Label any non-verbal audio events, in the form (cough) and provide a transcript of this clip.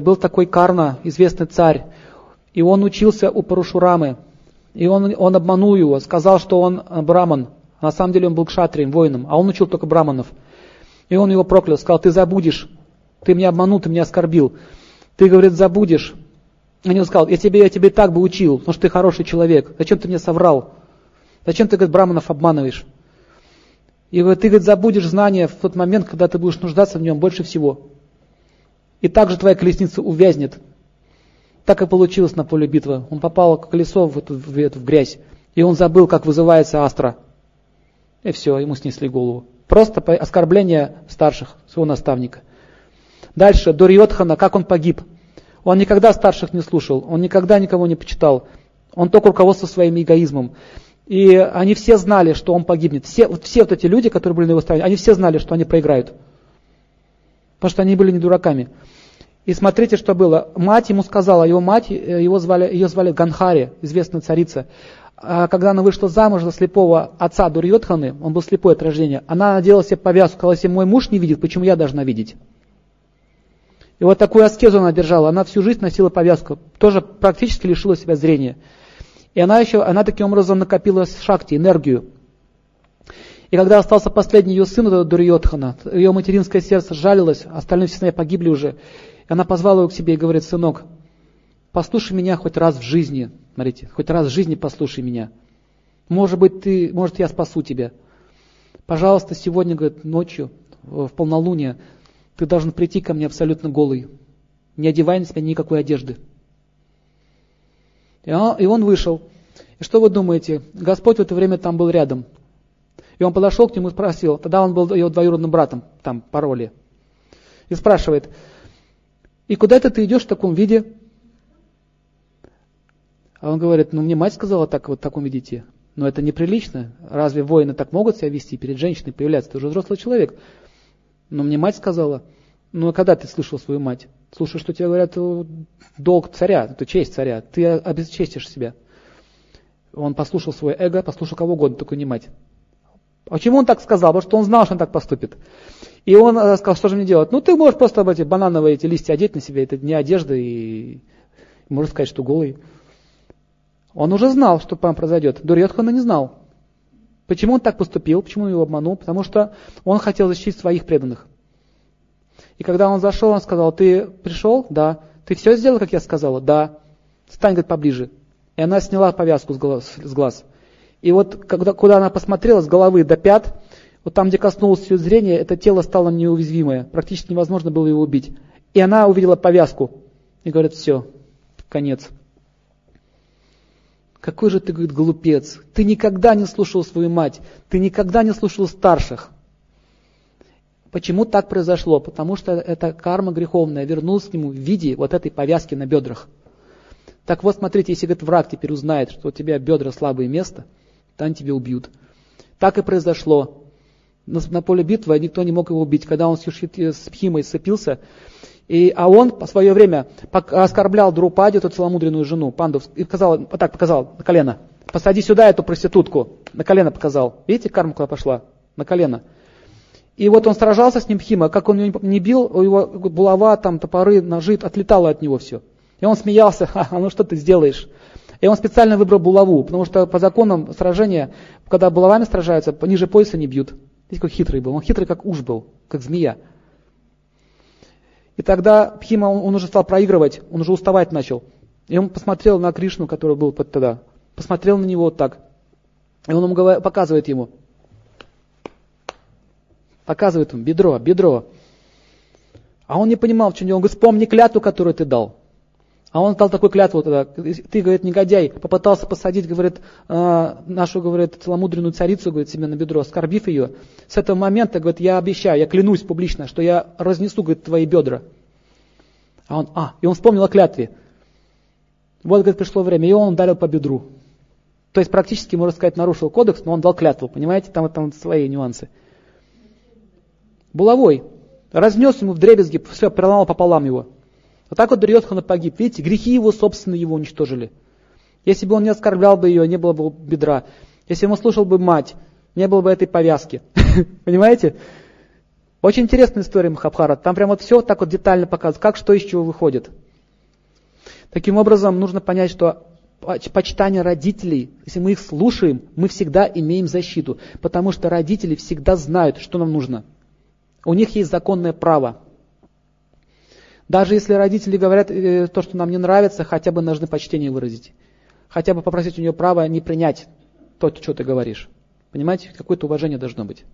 Был такой Карна, известный царь, и он учился у Парушурамы, и он, он обманул его, сказал, что он э, браман, на самом деле он был кшатрием, воином, а он учил только браманов. И он его проклял, сказал, ты забудешь, ты меня обманул, ты меня оскорбил. Ты, говорит, забудешь. И он сказал, я тебе, я тебе так бы учил, потому что ты хороший человек. Зачем ты мне соврал? Зачем ты, говорит, браманов обманываешь? И говорит, ты, говорит, забудешь знания в тот момент, когда ты будешь нуждаться в нем больше всего. И также твоя колесница увязнет. Так и получилось на поле битвы. Он попал колесо в эту, в эту в грязь. И он забыл, как вызывается астра. И все, ему снесли голову. Просто оскорбление старших, своего наставника. Дальше, Дурьотхана, как он погиб. Он никогда старших не слушал, он никогда никого не почитал. Он только руководствовал своим эгоизмом. И они все знали, что он погибнет. Все, вот все вот эти люди, которые были на его стороне, они все знали, что они проиграют. Потому что они были не дураками. И смотрите, что было. Мать ему сказала, его мать, э, его звали, ее звали Ганхари, известная царица. А когда она вышла замуж за слепого отца Дурьотханы, он был слепой от рождения, она надела себе повязку, сказала, если мой муж не видит, почему я должна видеть? И вот такую аскезу она держала. Она всю жизнь носила повязку. Тоже практически лишила себя зрения. И она еще, она таким образом накопила шакти, энергию. И когда остался последний ее сын, Дурьотхана, ее материнское сердце жалилось, остальные все погибли уже. И она позвала его к себе и говорит, сынок, послушай меня хоть раз в жизни. Смотрите, хоть раз в жизни послушай меня. Может быть, ты, может, я спасу тебя. Пожалуйста, сегодня, говорит, ночью, в полнолуние, ты должен прийти ко мне абсолютно голый. Не одевая на себя никакой одежды. И он, вышел. И что вы думаете? Господь в это время там был рядом. И он подошел к нему и спросил, тогда он был его двоюродным братом, там, по роли. И спрашивает, и куда это ты идешь в таком виде? А он говорит, ну мне мать сказала так вот в таком виде идти. Но это неприлично. Разве воины так могут себя вести перед женщиной, появляться? Ты уже взрослый человек. Но мне мать сказала, ну а когда ты слышал свою мать? Слушай, что тебе говорят, долг царя, это честь царя, ты обесчестишь себя. Он послушал свое эго, послушал кого угодно, только не мать. Почему он так сказал? Потому что он знал, что он так поступит. И он э, сказал, что же мне делать? Ну, ты можешь просто эти банановые эти листья одеть на себя, это не одежда, и можно сказать, что голый. Он уже знал, что там произойдет. Дурьотхана не знал. Почему он так поступил? Почему он его обманул? Потому что он хотел защитить своих преданных. И когда он зашел, он сказал, ты пришел? Да. Ты все сделал, как я сказала? Да. Стань, говорит, поближе. И она сняла повязку с глаз. С глаз. И вот когда, куда она посмотрела, с головы до пят, вот там, где коснулось ее зрения, это тело стало неуязвимое. Практически невозможно было его убить. И она увидела повязку. И говорит, все, конец. Какой же ты, говорит, глупец. Ты никогда не слушал свою мать. Ты никогда не слушал старших. Почему так произошло? Потому что эта карма греховная вернулась к нему в виде вот этой повязки на бедрах. Так вот, смотрите, если говорит, враг теперь узнает, что у тебя бедра слабое место, они тебя убьют. Так и произошло. На, на поле битвы никто не мог его убить. Когда он с, с Пхимой сцепился, и, а он по свое время оскорблял Друпади, эту целомудренную жену, пандов, и сказал, вот так показал, на колено. Посади сюда эту проститутку. На колено показал. Видите, карма куда пошла? На колено. И вот он сражался с ним Хима, как он его не бил, у его булава, там, топоры, ножи, отлетало от него все. И он смеялся, (laughs) ха, ну что ты сделаешь? И он специально выбрал булаву, потому что по законам сражения, когда булавами сражаются, ниже пояса не бьют. Видите, как хитрый был. Он хитрый, как уж был, как змея. И тогда Пхима, он, он уже стал проигрывать, он уже уставать начал. И он посмотрел на Кришну, который был тогда, посмотрел на него вот так. И он ему говорит, показывает ему. Показывает ему, бедро, бедро. А он не понимал, в чем дело. Он говорит, вспомни клятву, которую ты дал. А он дал такую клятву тогда. Ты, говорит, негодяй, попытался посадить, говорит, э, нашу, говорит, целомудренную царицу, говорит, себе на бедро, оскорбив ее. С этого момента, говорит, я обещаю, я клянусь публично, что я разнесу, говорит, твои бедра. А он, а, и он вспомнил о клятве. Вот, говорит, пришло время, и он ударил по бедру. То есть практически, можно сказать, нарушил кодекс, но он дал клятву, понимаете, там, там свои нюансы. Булавой. Разнес ему в дребезги, все, проломал пополам его. Вот так вот Дурьотхана погиб. Видите, грехи его, собственно, его уничтожили. Если бы он не оскорблял бы ее, не было бы бедра. Если бы он слушал бы мать, не было бы этой повязки. (laughs) Понимаете? Очень интересная история Махабхарат. Там прям вот все так вот детально показывают, как что из чего выходит. Таким образом, нужно понять, что почитание родителей, если мы их слушаем, мы всегда имеем защиту, потому что родители всегда знают, что нам нужно. У них есть законное право. Даже если родители говорят э, то, что нам не нравится, хотя бы нужно почтение выразить. Хотя бы попросить у нее право не принять то, что ты говоришь. Понимаете, какое-то уважение должно быть.